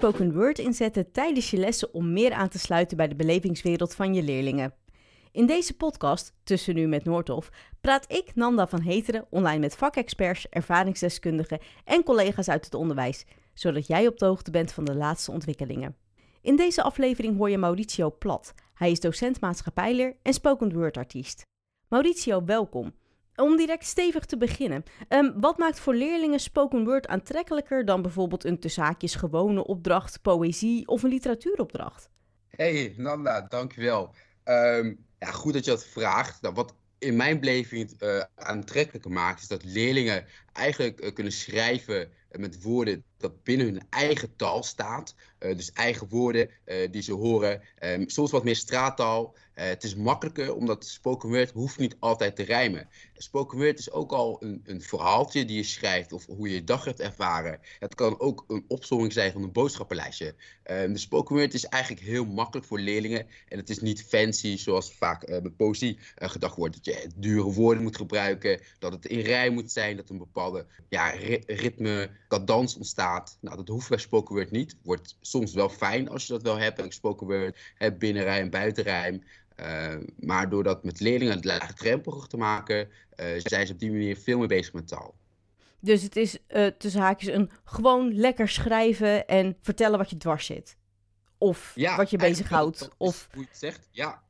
spoken word inzetten tijdens je lessen om meer aan te sluiten bij de belevingswereld van je leerlingen. In deze podcast, Tussen Nu met Noordhof, praat ik, Nanda van Heteren, online met vakexperts, ervaringsdeskundigen en collega's uit het onderwijs, zodat jij op de hoogte bent van de laatste ontwikkelingen. In deze aflevering hoor je Mauricio Plat. Hij is docent maatschappijleer en spoken word artiest. Mauricio, welkom. Om direct stevig te beginnen, ehm, wat maakt voor leerlingen spoken word aantrekkelijker dan bijvoorbeeld een tussaakjes gewone opdracht, poëzie of een literatuuropdracht? Hey Nanda, dankjewel. Um, ja, goed dat je dat vraagt. Nou, wat in mijn beleving uh, aantrekkelijker maakt, is dat leerlingen eigenlijk uh, kunnen schrijven met woorden dat binnen hun eigen taal staat. Uh, dus eigen woorden die ze horen. Um, soms wat meer straattaal. Het is makkelijker omdat spoken word hoeft niet altijd te rijmen. Spoken word is ook al een, een verhaaltje die je schrijft of hoe je je dag hebt ervaren. Het kan ook een opzomming zijn van een boodschappenlijstje. Uh, de spoken word is eigenlijk heel makkelijk voor leerlingen en het is niet fancy zoals vaak bij poëzie gedacht wordt. Dat je dure woorden moet gebruiken, dat het in rij moet zijn, dat een bepaalde ja, ritme, cadans ontstaat. Nou, dat hoeft bij spoken word niet. Wordt soms wel fijn als je dat wel hebt. Spoken word, binnenrijm, buitenrijm. Uh, maar door dat met leerlingen het laagdrempelig te maken, uh, zijn ze op die manier veel meer bezig met taal. Dus het is uh, tussen haakjes een gewoon lekker schrijven en vertellen wat je dwars zit. Of ja, wat je bezighoudt. Of hoe je het zegt, ja.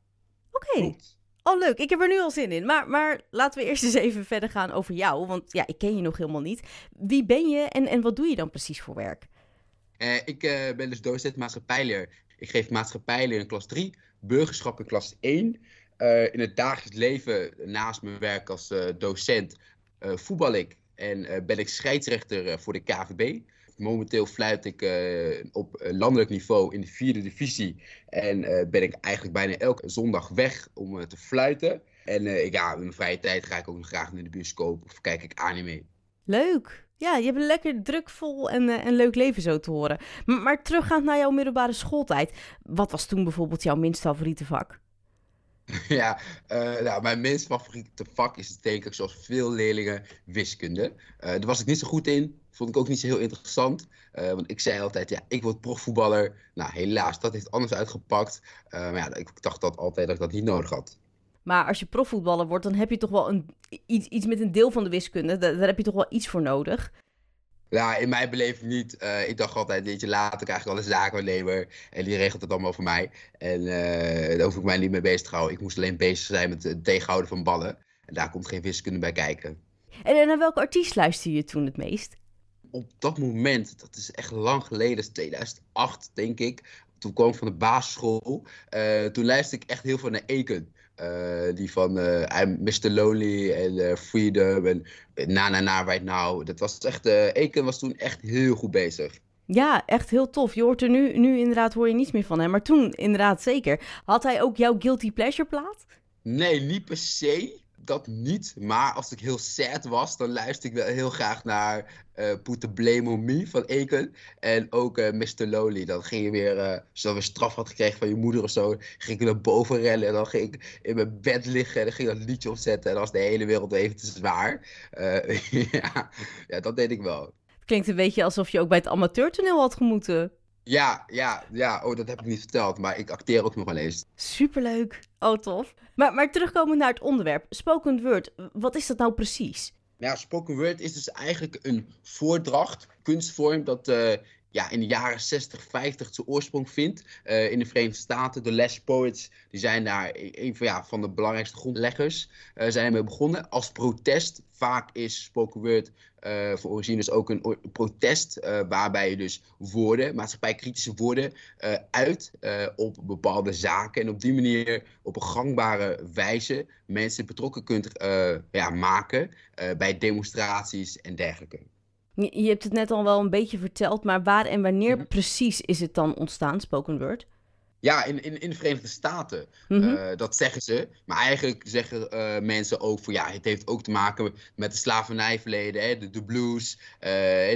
Oké. Okay. Oh, leuk. Ik heb er nu al zin in. Maar, maar laten we eerst eens even verder gaan over jou. Want ja, ik ken je nog helemaal niet. Wie ben je en, en wat doe je dan precies voor werk? ik ben dus docent maatschappijleer. Ik geef maatschappijleer in klas 3 burgerschap in klas 1. Uh, eh, in het dagelijks leven, naast mijn werk als docent, voetbal ik en ben ik scheidsrechter voor de KVB. Momenteel fluit ik op landelijk niveau in de vierde divisie. En ben ik eigenlijk bijna elke zondag weg om te fluiten. En ja, in mijn vrije tijd ga ik ook nog graag naar de bioscoop of kijk ik anime. Leuk. Ja, je hebt een lekker drukvol en, en leuk leven zo te horen. Maar teruggaand naar jouw middelbare schooltijd. Wat was toen bijvoorbeeld jouw minst favoriete vak? Ja, uh, nou, mijn minst favoriete vak is denk ik zoals veel leerlingen wiskunde. Uh, daar was ik niet zo goed in. Vond ik ook niet zo heel interessant. Uh, want ik zei altijd, ja, ik word profvoetballer. Nou, helaas, dat heeft anders uitgepakt. maar ja, ik dacht dat altijd dat ik dat niet nodig had. Maar als je profvoetballer wordt, dan heb je toch wel een, iets, iets met een deel van de wiskunde. Daar heb je toch wel iets voor nodig. Ja, in mijn beleving niet. Uh, ik dacht altijd, weet je, later krijg ik wel een zakenwaarnemer. En die regelt het allemaal voor mij. En uh, daar hoef ik mij niet mee bezig te houden. Ik moest alleen bezig zijn met het tegenhouden van ballen. En daar komt geen wiskunde bij kijken. En, en naar welke artiest luisterde je toen het meest? Op dat moment, dat is echt lang geleden, dat is 2008 denk ik. Toen kwam ik van de basisschool. Uh, toen luisterde ik echt heel veel naar Eken. Uh, die van uh, I'm Mr. Lonely en uh, Freedom en Na Na Na Right Now. Dat was echt, Eken was toen echt heel goed bezig. Ja, echt heel tof. Je hoort er nu, nu inderdaad hoor je niets meer van hem. Maar toen inderdaad zeker. Had hij ook jouw Guilty Pleasure plaat? Nee, niet per se dat niet. Maar als ik heel sad was, dan luister ik wel heel graag naar uh, Put the Blame on Me van Eken. En ook uh, eh, Mr. Lowly. Dan ging je weer, uh, als je weer straf had gekregen van je moeder of zo, ging ik naar boven rennen. En dan ging ik in mijn bed liggen en dan ging ik dat liedje opzetten. En dan was de hele wereld even te zwaar. ja, ja, dat deed ik wel. Klinkt een beetje alsof je ook bij het amateurtoneel had gemoeten. Ja, ja, ja. Oh, dat heb ik niet verteld. Maar ik acteer ook nog wel eens. Superleuk. Oh, tof. Maar, maar terugkomend naar het onderwerp. Spoken word, wat is dat nou precies? Ja, spoken word is dus eigenlijk een voordracht, kunstvorm, dat uh, ja, in de jaren 60, 50 zijn oorsprong vindt. Uh, in de Verenigde Staten, de Les Poets, die zijn daar een van, ja, van de belangrijkste grondleggers, uh, zijn ermee begonnen. Als protest, vaak is spoken word uh, voor origines ook een protest, waarbij je dus woorden, maatschappijkritische woorden, uit op bepaalde zaken. En op die manier op een gangbare wijze mensen betrokken kunt ja, maken bij demonstraties en dergelijke. Je hebt het net al wel een beetje verteld, maar waar en wanneer mhm. precies is het dan ontstaan, spoken word? Ja, in, in, in de Verenigde Staten. Mhm. Eh, dat zeggen ze. Maar eigenlijk zeggen uh, mensen ook van ja, het heeft ook te maken met de slavernijverleden, hè, de, de blues, uh,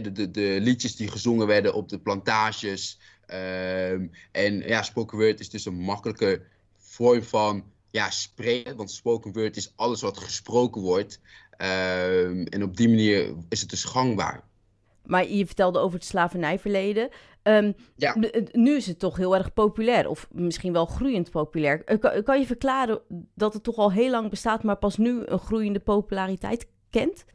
de, de, de liedjes die gezongen werden op de plantages. Ehm, en ja, spoken word is dus een makkelijke vorm van ja, spreken, want spoken word is alles wat gesproken wordt. Ehm, en op die manier is het dus gangbaar. Maar je vertelde over het slavernijverleden. Ehm, ja. Nu is het toch heel erg populair, of misschien wel groeiend populair. Kan, kan je verklaren dat het toch al heel lang bestaat, maar pas nu een groeiende populariteit kent?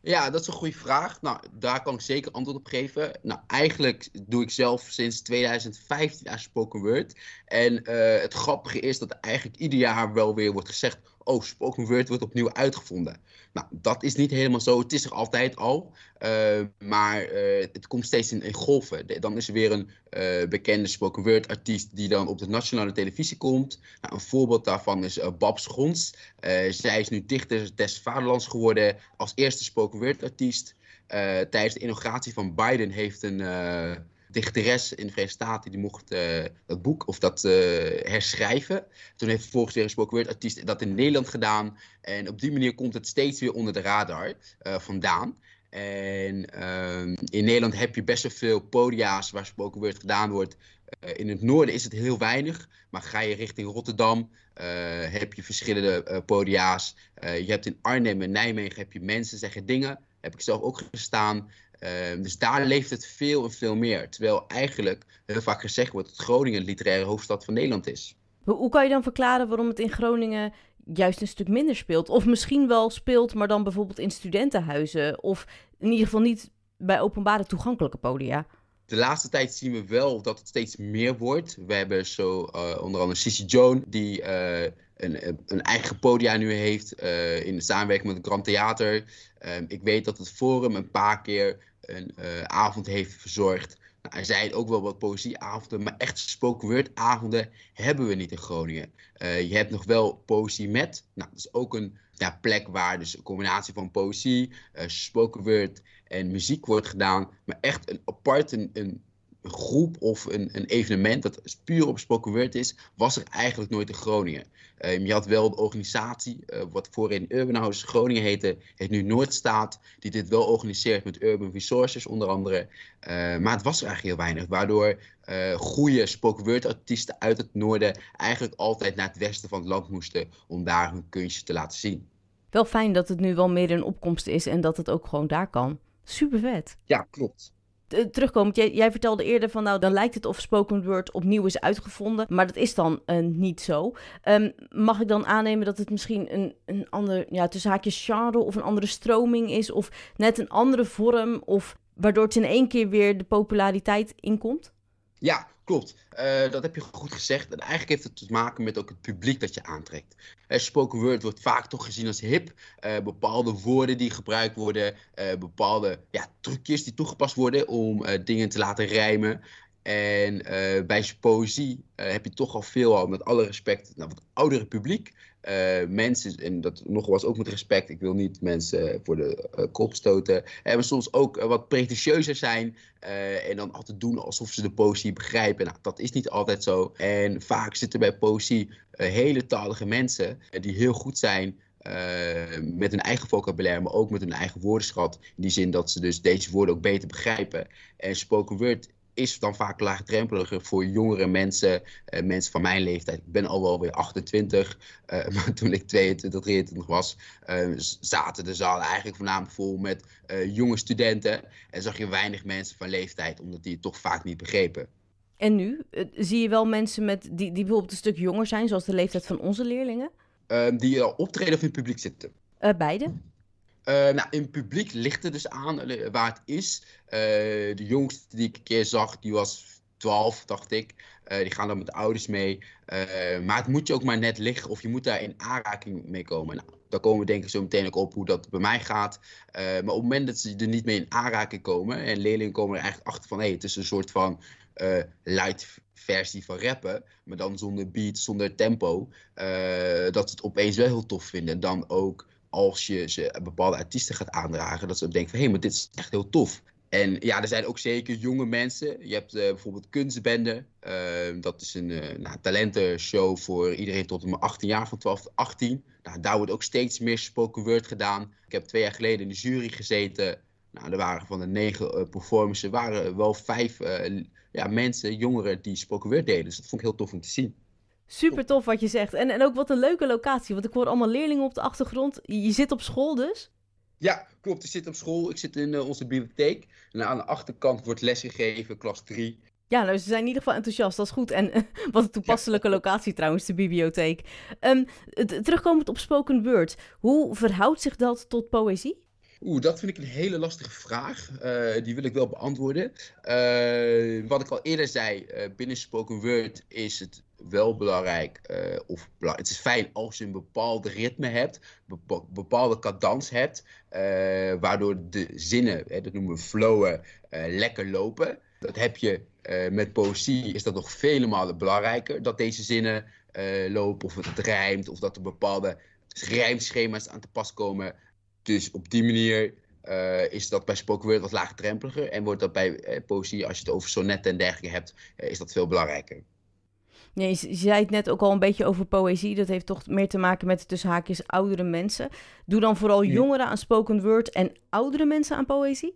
Ja, dat is een goede vraag. Nou, daar kan ik zeker antwoord op geven. Nou, eigenlijk doe ik zelf sinds 2015 aan spoken word. En uh, het grappige is dat eigenlijk ieder jaar wel weer wordt gezegd oh, spoken word wordt opnieuw uitgevonden. Nou, dat is niet helemaal zo. Het is er altijd al. Uh, maar uh, het komt steeds in, golven. Dan is er weer een uh, bekende spoken word artiest die dan op de nationale televisie komt. Nou, een voorbeeld daarvan is Babs Gons. zij is nu dichter des vaderlands geworden als eerste spoken word artiest. tijdens de inauguratie van Biden heeft een dichteres in de Verenigde Staten, die mocht uh, dat boek of dat uh, herschrijven. Toen heeft vervolgens weer een spoken word artiest dat in Nederland gedaan. En op die manier komt het steeds weer onder de radar uh, vandaan. En ehm, in Nederland heb je best wel veel podia's waar spoken word gedaan wordt. in het noorden is het heel weinig, maar ga je richting Rotterdam, heb je verschillende podia's. je hebt in Arnhem en Nijmegen heb je mensen zeggen dingen. Heb ik zelf ook gestaan. Ehm, dus daar leeft het veel en veel meer. Terwijl eigenlijk heel vaak gezegd wordt dat Groningen de literaire hoofdstad van Nederland is. Hoe kan je dan verklaren waarom het in Groningen juist een stuk minder speelt? Of misschien wel speelt, maar dan bijvoorbeeld in studentenhuizen? Of in ieder geval niet bij openbare toegankelijke podia? De laatste tijd zien we wel dat het steeds meer wordt. We hebben zo uh, onder andere Sissy Joan, die uh, een, een, eigen podia nu heeft uh, in samenwerking met het Grand Theater. Ehm, ik weet dat het Forum een paar keer een uh, avond heeft verzorgd. Nou, er zijn ook wel wat poëzieavonden, maar echt spoken word avonden hebben we niet in Groningen. Uh, je hebt nog wel poëzie met. Nou, dat is ook een ja, plek waar dus een combinatie van poëzie, spoken word en muziek wordt gedaan. Maar echt een apart, een groep of een, een evenement dat puur op spoken word is, was er eigenlijk nooit in Groningen. Um, je had wel de organisatie, uh, wat voorheen Urban House Groningen heette, heet nu Noordstaat, die dit wel organiseert met Urban Resources onder andere. Uh, maar het was er eigenlijk heel weinig, waardoor uh, goede spoken word artiesten uit het noorden eigenlijk altijd naar het westen van het land moesten om daar hun kunstje te laten zien. Wel fijn dat het nu wel meer een opkomst is en dat het ook gewoon daar kan. Super vet. Ja, klopt. Eh, terugkomend, jij, jij, vertelde eerder van nou, dan lijkt het of spoken word opnieuw is uitgevonden, maar dat is dan uh, niet zo. Um, mag ik dan aannemen dat het misschien een, een ander, ja, tussen haakjes genre of een andere stroming is, of net een andere vorm, of waardoor het in één keer weer de populariteit inkomt? Ja, klopt. Uh, dat heb je goed gezegd. En eigenlijk heeft het te maken met ook het publiek dat je aantrekt. Uh, spoken word wordt vaak toch gezien als hip. Uh, bepaalde woorden die gebruikt worden. bepaalde ja, trucjes die toegepast worden om dingen te laten rijmen. En bij poëzie heb je toch al veel al, met alle respect, nou, wat oudere publiek. Uh, mensen, en dat nogmaals ook met respect, ik wil niet mensen voor de uh, kop stoten, hebben soms ook wat pretentieuzer zijn en dan altijd doen alsof ze de poëzie begrijpen. Nou, dat is niet altijd zo. En vaak zitten bij poëzie hele talige mensen die heel goed zijn met hun eigen vocabulaire, maar ook met hun eigen woordenschat. In die zin dat ze dus deze woorden ook beter begrijpen. En spoken word is dan vaak laagdrempeliger voor jongere mensen, uh, mensen van mijn leeftijd. Ik ben al wel weer 28, uh, maar toen ik 22, 23 was, uh, zaten de zaal eigenlijk voornamelijk vol met jonge studenten. En zag je weinig mensen van leeftijd, omdat die het toch vaak niet begrepen. En nu? zie je wel mensen met, die, die bijvoorbeeld een stuk jonger zijn, zoals de leeftijd van onze leerlingen? Ehm, die al optreden of in het publiek zitten? beide. Uh, nou, in publiek ligt het dus aan eh, waar het is. Uh, de jongste die ik een keer zag, die was 12, dacht ik. die gaan dan met de ouders mee. maar het moet je ook maar net liggen of je moet daar in aanraking mee komen. Nou, daar komen we denk ik zo meteen ook op hoe dat bij mij gaat. maar op het moment dat ze er niet mee in aanraking komen... en leerlingen komen er eigenlijk achter van... hé, hey, het is een soort van light versie van rappen... maar dan zonder beat, zonder tempo... dat ze het opeens wel heel tof vinden. Dan ook als je ze bepaalde artiesten gaat aandragen, dat ze denken van hé, hey, maar dit is echt heel tof. En ja, er zijn ook zeker jonge mensen. Je hebt uh, bijvoorbeeld Kunstbende. Uh, dat is een uh, nou, talentenshow voor iedereen tot en met 18 jaar, van 12 tot 18. Nou, daar wordt ook steeds meer spoken word gedaan. Ik heb twee jaar geleden in de jury gezeten. Nou, er waren van de negen performances waren wel vijf ja, mensen, jongeren, die spoken word deden. Dus dat vond ik heel tof om te zien. Super tof wat je zegt. En, en ook wat een leuke locatie. Want ik hoor allemaal leerlingen op de achtergrond. Je zit op school dus? Ja, klopt. Ik zit op school, ik zit in onze bibliotheek. En aan de achterkant wordt lesgegeven, klas 3. Ja, nou, ze zijn in ieder geval enthousiast, dat is goed. En wat een toepasselijke locatie trouwens, de bibliotheek. Um, terugkomend op spoken word, hoe verhoudt zich dat tot poëzie? Oeh, dat vind ik een hele lastige vraag. Uh, die wil ik wel beantwoorden. Uh, wat ik al eerder zei, uh, binnen spoken word is het wel belangrijk, of het is fijn als je een bepaalde ritme hebt, bepaalde cadans hebt, waardoor de zinnen, hè, dat noemen we flowen, lekker lopen. Dat heb je met poëzie, is dat nog vele malen belangrijker, dat deze zinnen lopen, of het rijmt, of dat er bepaalde rijmschema's aan te pas komen dus op die manier uh, is dat bij spoken word wat laagdrempeliger. En wordt dat bij uh, poëzie, als je het over sonnetten en dergelijke hebt, uh, is dat veel belangrijker. Je, zei het net ook al een beetje over poëzie. Dat heeft toch meer te maken met tussen haakjes oudere mensen. Doe dan vooral jongeren aan spoken word en oudere mensen aan poëzie?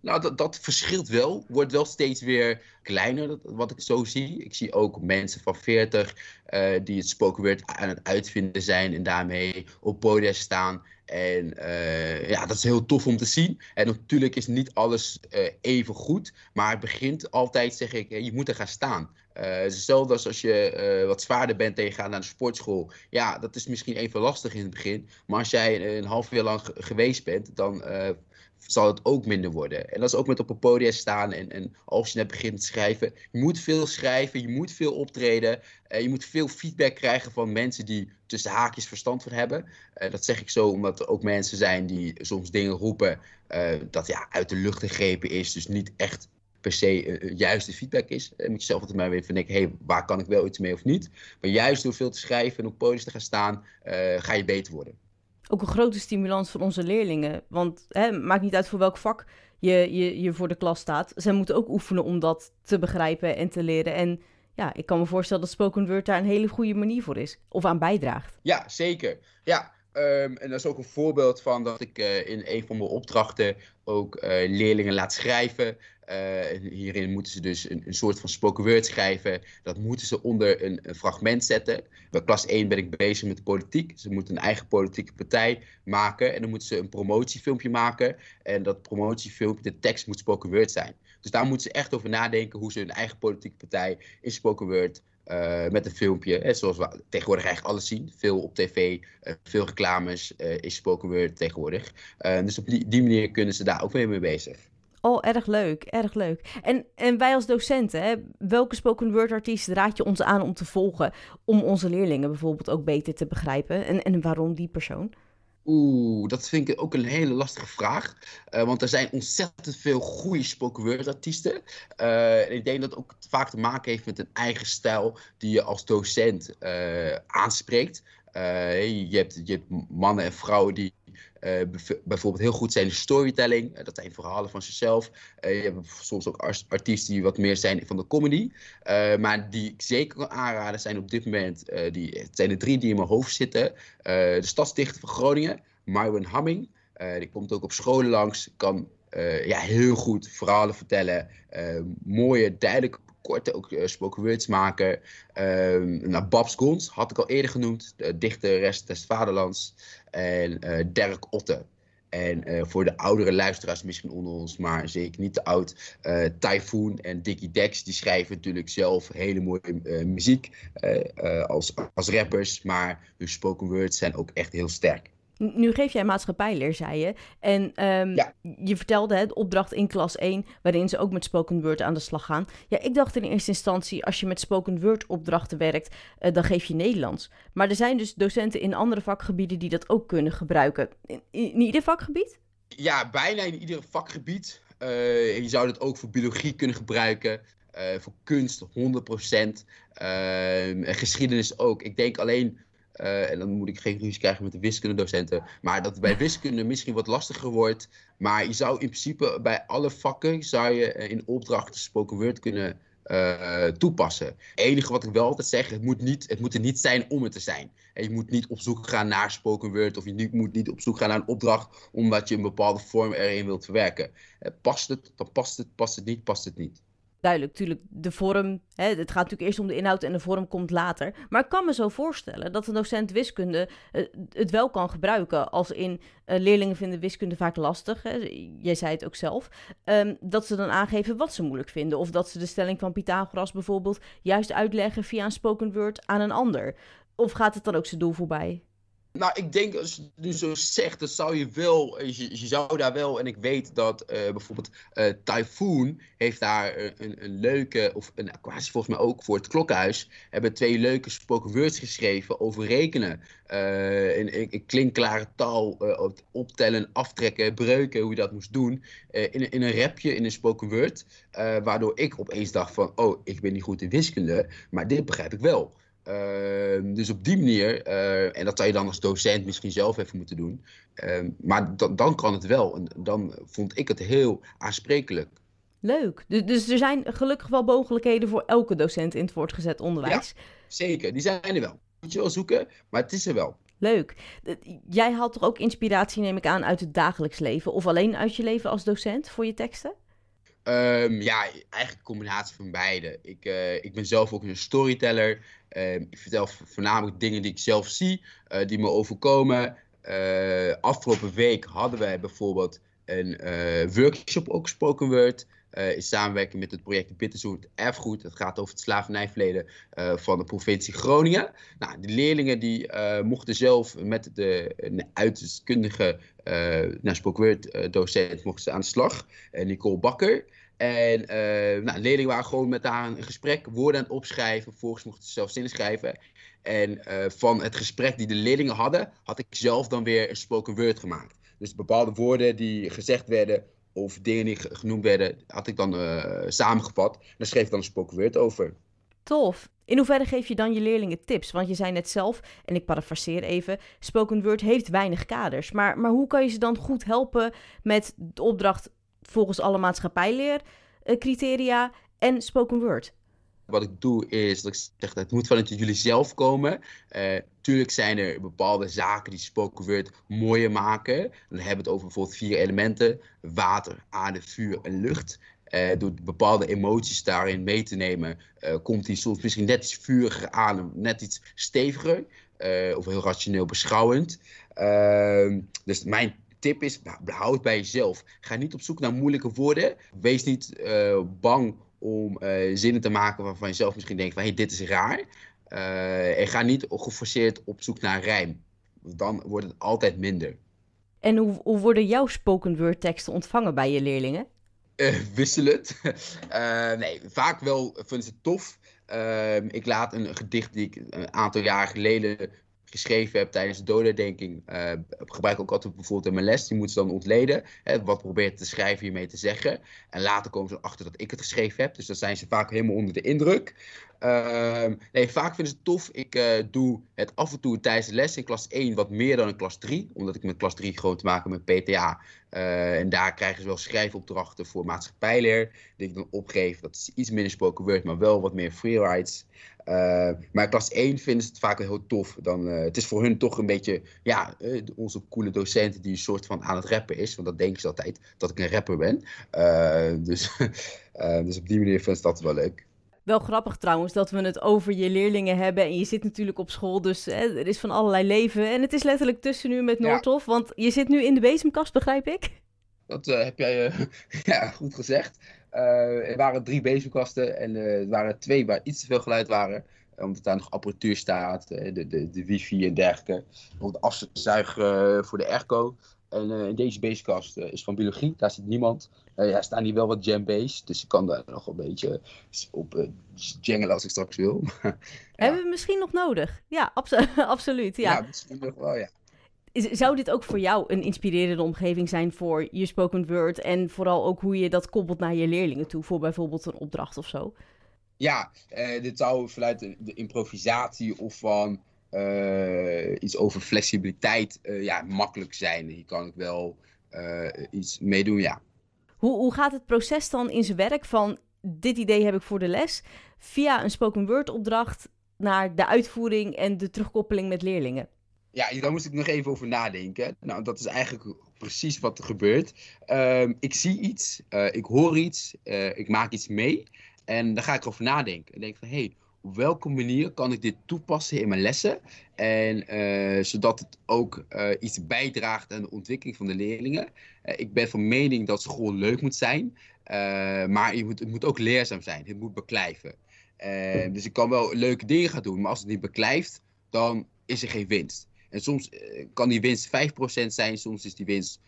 Nou, dat, dat verschilt wel. Wordt wel steeds weer kleiner, wat ik zo zie. Ik zie ook mensen van 40 uh, die het spoken word aan het uitvinden zijn en daarmee op podium staan. En uh, ja, dat is heel tof om te zien. En natuurlijk is niet alles uh, even goed, maar het begint altijd, zeg ik, je moet er gaan staan. Uh, hetzelfde als als je wat zwaarder bent en je gaat naar de sportschool. Ja, dat is misschien even lastig in het begin. Maar als jij een half jaar lang geweest bent, dan zal het ook minder worden. En dat is ook met op een podium staan en, en als je net begint te schrijven. Je moet veel schrijven, je moet veel optreden. Je moet veel feedback krijgen van mensen die tussen haakjes verstand van hebben. Dat zeg ik zo omdat er ook mensen zijn die soms dingen roepen dat ja, uit de lucht gegrepen is. Dus niet echt per se juiste feedback is. Dan moet je zelf altijd maar weer van denken, hey, waar kan ik wel iets mee of niet? Maar juist door veel te schrijven en op podiums te gaan staan, ga je beter worden ook een grote stimulans voor onze leerlingen. Want het maakt niet uit voor welk vak je, je, je voor de klas staat. Zij moeten ook oefenen om dat te begrijpen en te leren. En ja, ik kan me voorstellen dat spoken word daar een hele goede manier voor is. Of aan bijdraagt. Ja, zeker. Ja, um, en dat is ook een voorbeeld van dat ik uh, in een van mijn opdrachten ook uh, leerlingen laat schrijven. Uh, hierin moeten ze dus een, een, soort van spoken word schrijven. Dat moeten ze onder een, een, fragment zetten. Bij klas 1 ben ik bezig met politiek. Ze moeten een eigen politieke partij maken. En dan moeten ze een promotiefilmpje maken. En dat promotiefilmpje, de tekst moet spoken word zijn. Dus daar moeten ze echt over nadenken hoe ze hun eigen politieke partij in spoken word uh, met een filmpje, hè, zoals we tegenwoordig eigenlijk alles zien. Veel op tv, uh, veel reclames, is spoken word tegenwoordig. dus op die, manier kunnen ze daar ook weer mee bezig. Oh, erg leuk, erg leuk. En, en wij als docenten, hè, welke spoken word artiest raad je ons aan om te volgen... om onze leerlingen bijvoorbeeld ook beter te begrijpen? En, en waarom die persoon? Oeh, dat vind ik ook een hele lastige vraag. Uh, want er zijn ontzettend veel goede spoken word artiesten. Uh, ik denk dat het ook vaak te maken heeft met een eigen stijl die je als docent uh, aanspreekt. je, hebt, je hebt mannen en vrouwen die uh, bijvoorbeeld heel goed zijn in storytelling. Uh, dat zijn verhalen van zichzelf. Uh, je hebt soms ook artiesten die wat meer zijn van de comedy. maar die ik zeker kan aanraden zijn op dit moment, die, het zijn de drie die in mijn hoofd zitten. de stadsdichter van Groningen, Marwin Hamming. die komt ook op scholen langs, kan ja, heel goed verhalen vertellen. mooie, duidelijke korte ook uh, spoken words maken. Uh, nou, Babs Gons had ik al eerder genoemd, de dichteres des vaderlands. En uh, Dirk Otte. En uh, voor de oudere luisteraars misschien onder ons, maar zeker niet te oud. Uh, Typhoon en Dickie Dex, die schrijven natuurlijk zelf hele mooie muziek als, als rappers. Maar hun spoken words zijn ook echt heel sterk. Nu geef jij maatschappijleer, zei je. En um, ja. je vertelde het opdracht in klas 1, waarin ze ook met spoken word aan de slag gaan. Ja, ik dacht in eerste instantie, als je met spoken word opdrachten werkt, uh, dan geef je Nederlands. Maar er zijn dus docenten in andere vakgebieden die dat ook kunnen gebruiken. In, in ieder vakgebied? Ja, bijna in ieder vakgebied. Uh, je zou dat ook voor biologie kunnen gebruiken. Uh, voor kunst 100%. Uh, geschiedenis ook. Ik denk alleen uh, en dan moet ik geen ruzie krijgen met de wiskundedocenten. Maar dat het bij wiskunde misschien wat lastiger wordt. Maar je zou in principe bij alle vakken zou je in opdrachten spoken word kunnen uh, toepassen. Het enige wat ik wel altijd zeg, het moet, niet, het moet er niet zijn om het te zijn. En je moet niet op zoek gaan naar spoken word of je moet niet op zoek gaan naar een opdracht omdat je een bepaalde vorm erin wilt verwerken. Uh, past het, dan past het, past het niet, past het niet. Duidelijk, natuurlijk, de vorm, hè, het gaat natuurlijk eerst om de inhoud en de vorm komt later. Maar ik kan me zo voorstellen dat een docent wiskunde uh, het wel kan gebruiken als in uh, leerlingen vinden wiskunde vaak lastig. Hè, jij zei het ook zelf. Um, dat ze dan aangeven wat ze moeilijk vinden. Of dat ze de stelling van Pythagoras bijvoorbeeld juist uitleggen via een spoken word aan een ander. Of gaat het dan ook zijn doel voorbij? Nou, ik denk als je nu zo zegt, dan zou je wel, je, je zou daar wel, en ik weet dat uh, bijvoorbeeld uh, Typhoon heeft daar een, een leuke, of een quasi volgens mij ook voor het klokhuis, hebben twee leuke spoken words geschreven over rekenen. Uh, in klinkklare taal, optellen, aftrekken, breuken, hoe je dat moest doen. in, in een rapje, in een spoken word, waardoor ik opeens dacht van, oh, ik ben niet goed in wiskunde, maar dit begrijp ik wel. Uh, dus op die manier, uh, en dat zou je dan als docent misschien zelf even moeten doen. Uh, maar dan kan het wel. En dan vond ik het heel aansprekelijk. Leuk. Dus, dus er zijn gelukkig wel mogelijkheden voor elke docent in het voortgezet onderwijs. Ja, zeker. Die zijn er wel. Moet je wel zoeken, maar het is er wel. Leuk. Jij haalt toch ook inspiratie, neem ik aan, uit het dagelijks leven? Of alleen uit je leven als docent voor je teksten? Um, ja, eigenlijk een combinatie van beide. Ik, uh, ik ben zelf ook een storyteller. Uh, ik vertel voornamelijk dingen die ik zelf zie, uh, die me overkomen. afgelopen week hadden wij bijvoorbeeld een workshop ook spoken word. Uh, in samenwerking met het project Bitterzoet Erfgoed. Het gaat over het slavernijverleden uh, van de provincie Groningen. Nou, de leerlingen die uh, mochten zelf met de uitkundige nou, spoken docent mochten ze aan de slag. Nicole Bakker. En nou, leerlingen waren gewoon met haar in gesprek, woorden aan het opschrijven. Vervolgens mochten ze zelf zinnen schrijven. En van het gesprek die de leerlingen hadden, had ik zelf dan weer een spoken word gemaakt. Dus bepaalde woorden die gezegd werden of dingen die genoemd werden, had ik dan uh, samengevat. Daar schreef ik dan een spoken word over. Tof. In hoeverre geef je dan je leerlingen tips? Want je zei net zelf, en ik parafraseer even, spoken word heeft weinig kaders. Maar, maar hoe kan je ze dan goed helpen met de opdracht volgens alle maatschappijleercriteria en spoken word? Wat ik doe is dat ik zeg dat het moet vanuit jullie zelf komen. Uh, tuurlijk zijn er bepaalde zaken die spoken word mooier maken. Dan hebben we het over bijvoorbeeld vier elementen: water, aarde, vuur en lucht. Uh, door bepaalde emoties daarin mee te nemen, uh, komt die soms misschien net iets vuriger aan, net iets steviger. of heel rationeel beschouwend. Ehm, dus mijn tip is, behoud bij jezelf. Ga niet op zoek naar moeilijke woorden. Wees niet bang om uh, zinnen te maken waarvan je zelf misschien denkt van hey, dit is raar. Uh, en ga niet geforceerd op zoek naar rijm. Dan wordt het altijd minder. En hoe, hoe worden jouw spoken word teksten ontvangen bij je leerlingen? Wisselend. nee, vaak wel vinden ze het tof. Ehm, ik laat een gedicht die ik een aantal jaar geleden geschreven heb tijdens de dodendenking, uh, gebruik ik ook altijd bijvoorbeeld in mijn les. Die moeten ze dan ontleden. Hè, wat probeert de schrijver hiermee te zeggen. En later komen ze achter dat ik het geschreven heb. Dus dan zijn ze vaak helemaal onder de indruk. Uh, nee, vaak vinden ze het tof. Ik uh, doe het af en toe tijdens de les in klas 1 wat meer dan in klas 3. Omdat ik met klas 3 gewoon te maken met PTA. Uh, en daar krijgen ze wel schrijfopdrachten voor maatschappijleer. Die ik dan opgeef. Dat is iets minder spoken word, maar wel wat meer freerides. Uh, maar klas 1 vinden ze het vaak heel tof. Dan, uh, het is voor hun toch een beetje, ja, uh, onze coole docent die een soort van aan het rappen is. Want dat denken ze altijd, dat ik een rapper ben. dus, dus op die manier vinden ze dat wel leuk. Wel grappig trouwens dat we het over je leerlingen hebben. En je zit natuurlijk op school, dus hè, er is van allerlei leven. En het is letterlijk tussen nu met Noordhof. Ja. Want je zit nu in de bezemkast, begrijp ik? Dat heb jij ja, goed gezegd. Uh, er waren drie bezemkasten en uh, er waren twee waar iets te veel geluid waren. Omdat daar nog apparatuur staat, uh, de, de, de wifi en dergelijke. Nog de afzuig voor de airco. En in deze bezemkast is van biologie, daar zit niemand. ja, staan hier wel wat jambase, dus ik kan daar nog een beetje op uh, jangelen als ik straks wil. ja. Hebben we misschien nog nodig? Ja, abso absoluut. Ja. ja, misschien nog wel, ja. Zou dit ook voor jou een inspirerende omgeving zijn voor je spoken word en vooral ook hoe je dat koppelt naar je leerlingen toe voor bijvoorbeeld een opdracht of zo? Ja, eh, dit zou vanuit de, improvisatie of van uh, iets over flexibiliteit uh, ja, makkelijk zijn. Hier kan ik wel iets meedoen, ja. Hoe, hoe gaat het proces dan in zijn werk van dit idee heb ik voor de les via een spoken word opdracht naar de uitvoering en de terugkoppeling met leerlingen? Ja, daar moest ik nog even over nadenken. Nou, dat is eigenlijk precies wat er gebeurt. Um, ik zie iets, uh, ik hoor iets, uh, ik maak iets mee. En dan ga ik erover nadenken. En denk van, hé, hey, op welke manier kan ik dit toepassen in mijn lessen? En uh, zodat het ook iets bijdraagt aan de ontwikkeling van de leerlingen. Ik ben van mening dat school leuk moet zijn, maar je moet, het moet ook leerzaam zijn. Het moet beklijven. dus ik kan wel leuke dingen gaan doen, maar als het niet beklijft, dan is er geen winst. En soms kan die winst 5% zijn, soms is die winst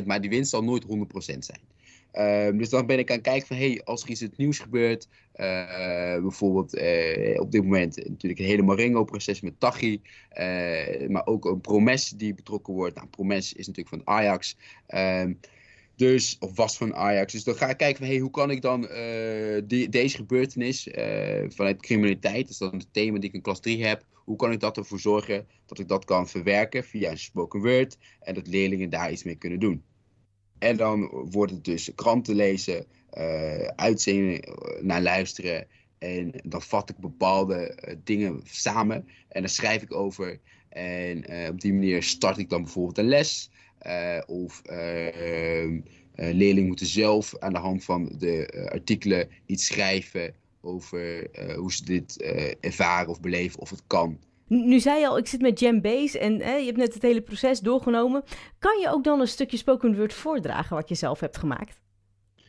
20%, maar die winst zal nooit 100% zijn. Um, dus dan ben ik aan het kijken van, hey, als er iets het nieuws gebeurt, uh, bijvoorbeeld uh, op dit moment natuurlijk het hele Marengo-proces met Tachi, uh, maar ook een Promes die betrokken wordt. Nou, Promes is natuurlijk van Ajax, um, dus, of was van Ajax. Dus dan ga ik kijken van, hey, hoe kan ik dan die, deze gebeurtenis vanuit criminaliteit, dat is het thema die ik in klas 3 heb, hoe kan ik dat ervoor zorgen dat ik dat kan verwerken via een spoken word en dat leerlingen daar iets mee kunnen doen. En dan wordt het dus kranten lezen, uh, uitzendingen eh, naar luisteren. En dan vat ik bepaalde dingen samen en daar schrijf ik over. En op die manier start ik dan bijvoorbeeld een les. Of ehm, leerlingen moeten zelf aan de hand van de artikelen iets schrijven over hoe ze dit ervaren of beleven, of het kan. Nu zei je al, ik zit met Base en je hebt net het hele proces doorgenomen. Kan je ook dan een stukje spoken word voordragen wat je zelf hebt gemaakt?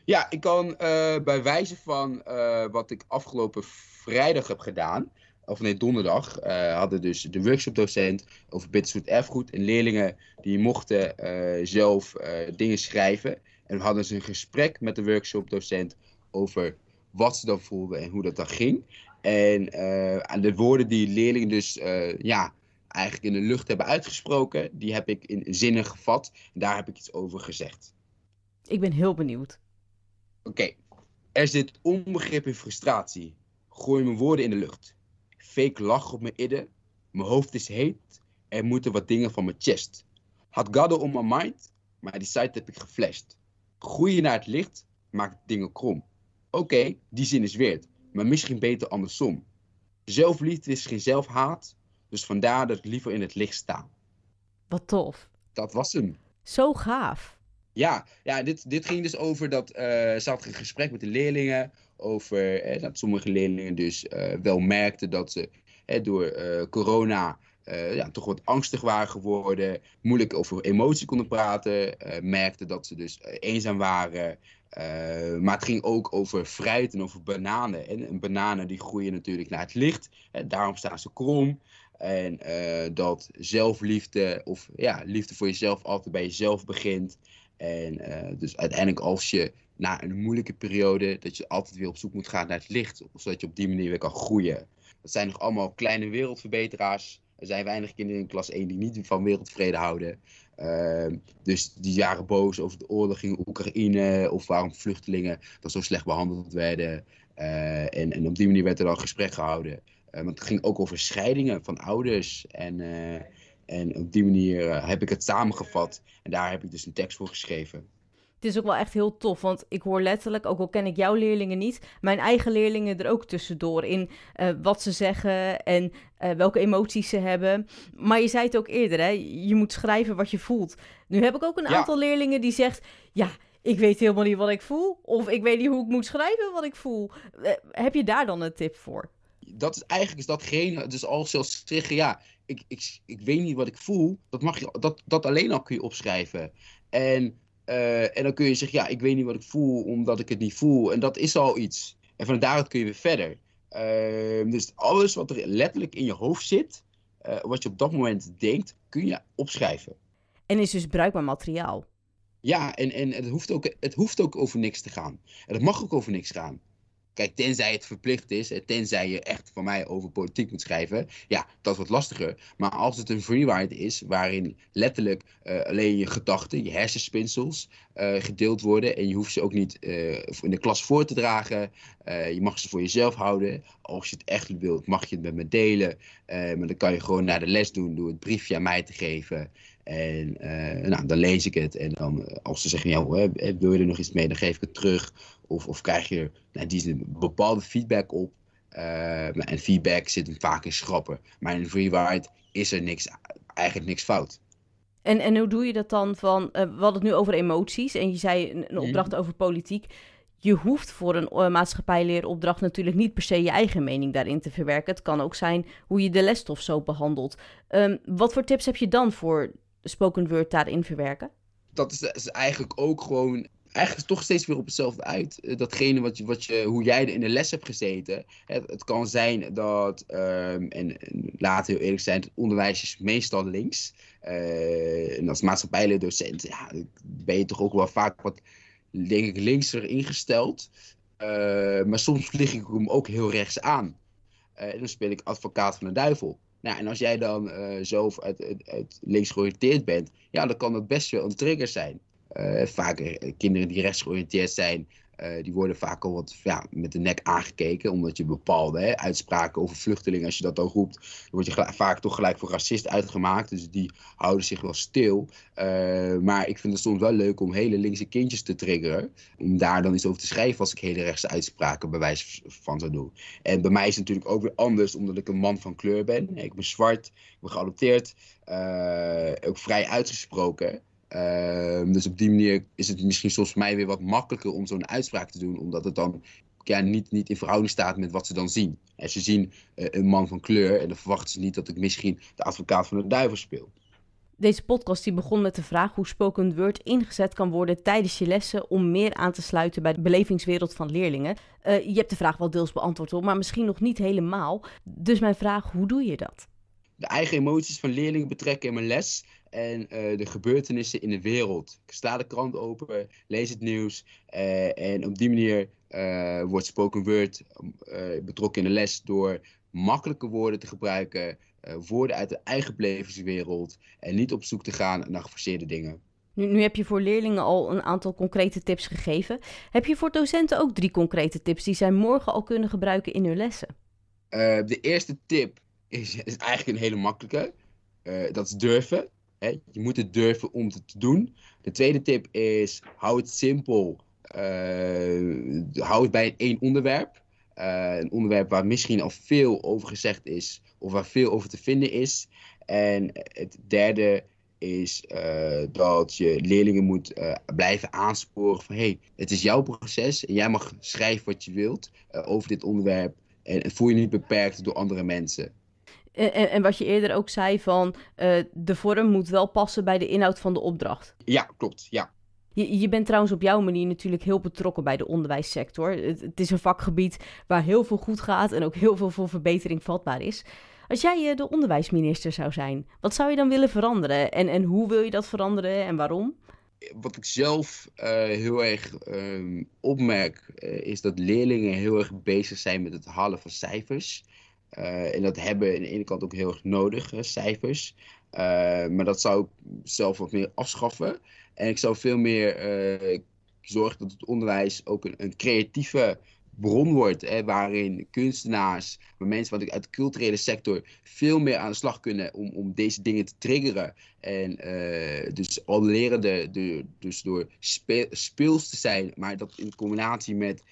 Ja, ik kan uh, bij wijze van uh, wat ik afgelopen vrijdag heb gedaan, of nee, donderdag, uh, hadden dus de workshopdocent over bitterzoet erfgoed en leerlingen die mochten zelf dingen schrijven. En we hadden dus een gesprek met de workshopdocent over wat ze dan voelden en hoe dat dan ging. En uh, de woorden die leerlingen dus ja, eigenlijk in de lucht hebben uitgesproken, die heb ik in zinnen gevat. En daar heb ik iets over gezegd. Ik ben heel benieuwd. Oké. Okay. Er zit onbegrip en frustratie. Gooi mijn woorden in de lucht. Fake lach op mijn idden. Mijn hoofd is heet. Er moeten wat dingen van mijn chest. Had God on my mind, maar die site heb ik geflasht. Groeien naar het licht maakt dingen krom. Oké, okay, die zin is weird maar misschien beter andersom. Zelfliefde is geen zelfhaat, dus vandaar dat ik liever in het licht sta. Wat tof. Dat was hem. Zo gaaf. Ja, ja dit, dit ging dus over dat uh, ze had een gesprek met de leerlingen. Over eh, dat sommige leerlingen dus uh, wel merkten dat ze eh, door corona ja, toch wat angstig waren geworden. Moeilijk over emotie konden praten. merkten dat ze dus eenzaam waren. Maar het ging ook over fruit en over bananen. En, en, bananen die groeien natuurlijk naar het licht. En daarom staan ze krom. En dat zelfliefde, of ja, liefde voor jezelf altijd bij jezelf begint. En dus uiteindelijk als je na een moeilijke periode, dat je altijd weer op zoek moet gaan naar het licht. Zodat je op die manier weer kan groeien. Dat zijn nog allemaal kleine wereldverbeteraars. Er zijn weinig kinderen in klas 1 die niet van wereldvrede houden. Uh, dus die jaren boos over de oorlog in Oekraïne of waarom vluchtelingen dan zo slecht behandeld werden. Uh, en, en op die manier werd er dan gesprek gehouden. Uh, want het ging ook over scheidingen van ouders. En, eh, en op die manier heb ik het samengevat. En daar heb ik dus een tekst voor geschreven het is ook wel echt heel tof. Want ik hoor letterlijk, ook al ken ik jouw leerlingen niet, mijn eigen leerlingen er ook tussendoor in uh, wat ze zeggen en uh, welke emoties ze hebben. Maar je zei het ook eerder, hè? je moet schrijven wat je voelt. Nu heb ik ook een aantal leerlingen die zegt, ja, ik weet helemaal niet wat ik voel. Of ik weet niet hoe ik moet schrijven wat ik voel. Uh, heb je daar dan een tip voor? Dat is eigenlijk is datgene, dus al zelfs zeggen, ja, ik, ik, ik weet niet wat ik voel. Dat, mag je, dat, dat alleen al kun je opschrijven. En uh, en dan kun je zeggen, ja, ik weet niet wat ik voel omdat ik het niet voel. En dat is al iets. En van daaruit kun je weer verder. Uh, dus alles wat er letterlijk in je hoofd zit, uh, wat je op dat moment denkt, kun je opschrijven. En is dus bruikbaar materiaal. Ja, en, en het, hoeft ook, het hoeft ook over niks te gaan. En het mag ook over niks gaan. Kijk, tenzij het verplicht is, en tenzij je echt van mij over politiek moet schrijven, ja, dat wordt lastiger. Maar als het een freeride is, waarin letterlijk uh, alleen je gedachten, je hersenspinsels, uh, gedeeld worden en je hoeft ze ook niet uh, in de klas voor te dragen, je mag ze voor jezelf houden. Als je het echt wilt, mag je het met me delen, maar dan kan je gewoon naar de les doen door het briefje aan mij te geven. En nou, dan lees ik het. En dan, als ze zeggen, ja, wil je er nog iets mee, dan geef ik het terug. Of, of krijg je nou, die bepaalde feedback op. Uh, en feedback zit vaak in schrappen. Maar in freeride is er niks, eigenlijk niks fout. En, en hoe doe je dat dan van, uh, we hadden het nu over emoties en je zei een, een opdracht over politiek. je hoeft voor een uh, maatschappijleeropdracht natuurlijk niet per se je eigen mening daarin te verwerken. Het kan ook zijn hoe je de lesstof zo behandelt. Um, wat voor tips heb je dan voor spoken word daarin verwerken? Dat is, eigenlijk ook gewoon eigenlijk toch steeds weer op hetzelfde uit. Eh, datgene wat je, wat je, hoe jij in de les hebt gezeten. Het, het kan zijn dat, um, en, en laten we eerlijk zijn, het onderwijs is meestal links. Uh, en als maatschappijleerdocent ja, ben je toch ook wel vaak wat, denk ik, linkser ingesteld. Uh, maar soms lig ik hem ook heel rechts aan. en dan speel ik advocaat van de duivel. Nou, en als jij dan uh, zo uit, uit, links georiënteerd bent, ja, dan kan dat best wel een trigger zijn. Uh, vaak eh, kinderen die rechtsgeoriënteerd zijn, uh, die worden vaak al wat ja, met de nek aangekeken. Omdat je bepaalde hè, uitspraken over vluchtelingen, als je dat dan roept, dan word je vaak toch gelijk voor racist uitgemaakt. Dus die houden zich wel stil. Uh, maar ik vind het soms wel leuk om hele linkse kindjes te triggeren. Om daar dan iets over te schrijven als ik hele rechtse uitspraken bij wijze van zou doen. En bij mij is het natuurlijk ook weer anders, omdat ik een man van kleur ben. Ik ben zwart, ik ben geadopteerd, uh, ook vrij uitgesproken. Uh, dus op die manier is het misschien soms voor mij weer wat makkelijker om zo'n uitspraak te doen, omdat het dan ja, niet, niet in verhouding staat met wat ze dan zien. En ze zien uh, een man van kleur en dan verwachten ze niet dat ik misschien de advocaat van de duivel speel. Deze podcast die begon met de vraag hoe spoken word ingezet kan worden tijdens je lessen om meer aan te sluiten bij de belevingswereld van leerlingen. Uh, je hebt de vraag wel deels beantwoord op, maar misschien nog niet helemaal. Dus mijn vraag, hoe doe je dat? De eigen emoties van leerlingen betrekken in mijn les en uh, de gebeurtenissen in de wereld. Ik sla de krant open, lees het nieuws uh, en op die manier uh, wordt spoken word betrokken in de les door makkelijke woorden te gebruiken, woorden uit de eigen belevingswereld en niet op zoek te gaan naar geforceerde dingen. Nu, nu, heb je voor leerlingen al een aantal concrete tips gegeven. Heb je voor docenten ook drie concrete tips die zij morgen al kunnen gebruiken in hun lessen? de eerste tip is, is eigenlijk een hele makkelijke. dat is durven. Je moet het durven om het te doen. De tweede tip is, hou het simpel. Uh, hou het bij één onderwerp. Uh, een onderwerp waar misschien al veel over gezegd is, of waar veel over te vinden is. En het derde is uh, dat je leerlingen moet blijven aansporen van hey, het is jouw proces en jij mag schrijven wat je wilt over dit onderwerp. En voel je niet beperkt door andere mensen. En, en, wat je eerder ook zei van uh, de vorm moet wel passen bij de inhoud van de opdracht. Ja, klopt. Ja. Je, je bent trouwens op jouw manier natuurlijk heel betrokken bij de onderwijssector. Het, het, is een vakgebied waar heel veel goed gaat en ook heel veel voor verbetering vatbaar is. Als jij de onderwijsminister zou zijn, wat zou je dan willen veranderen? En, en hoe wil je dat veranderen en waarom? Wat ik zelf uh, heel erg uh, opmerk, uh, is dat leerlingen heel erg bezig zijn met het halen van cijfers. Uh, en dat hebben aan de ene kant ook heel erg nodig, cijfers. Uh, maar dat zou ik zelf wat meer afschaffen. En ik zou veel meer uh, zorgen dat het onderwijs ook een, een creatieve bron wordt. Hè, waarin kunstenaars, maar mensen wat uit de culturele sector veel meer aan de slag kunnen om, om deze dingen te triggeren. En dus al leren de, dus door speel, speels te zijn, maar dat in combinatie met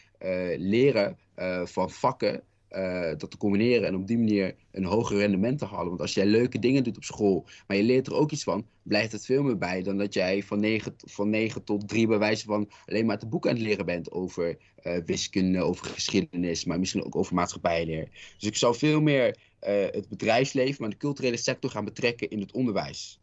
leren van vakken. Uh, dat te combineren en op die manier een hoger rendement te halen. Want als jij leuke dingen doet op school, maar je leert er ook iets van, blijft het veel meer bij dan dat jij van 9, van 9 tot 3 bij wijze van alleen maar het boek aan het leren bent over uh, wiskunde, over geschiedenis, maar misschien ook over maatschappijleer. Dus ik zou veel meer uh, het bedrijfsleven, maar de culturele sector gaan betrekken in het onderwijs.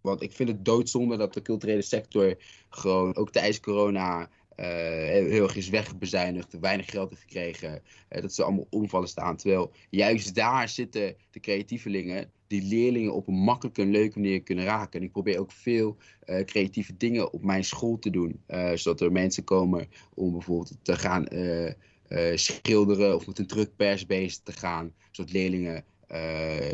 Want ik vind het doodzonde dat de culturele sector gewoon ook tijdens corona heel erg is wegbezuinigd, weinig geld heeft gekregen, uh, dat ze allemaal omvallen staan. Terwijl juist daar zitten de creatievelingen die leerlingen op een makkelijke en leuke manier kunnen raken. En ik probeer ook veel uh, creatieve dingen op mijn school te doen, zodat er mensen komen om bijvoorbeeld te gaan schilderen of met een drukpers bezig te gaan, zodat leerlingen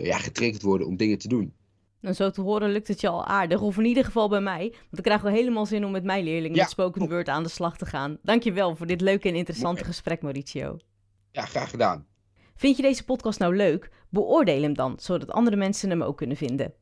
ja, getriggerd worden om dingen te doen. Nou, zo te horen lukt het je al aardig. Of in ieder geval bij mij. Want ik krijg wel helemaal zin om met mijn leerlingen ja, met spoken word aan de slag te gaan. Dankjewel voor dit leuke en interessante gesprek, Mauricio. Ja, graag gedaan. Vind je deze podcast nou leuk? Beoordeel hem dan, zodat andere mensen hem ook kunnen vinden.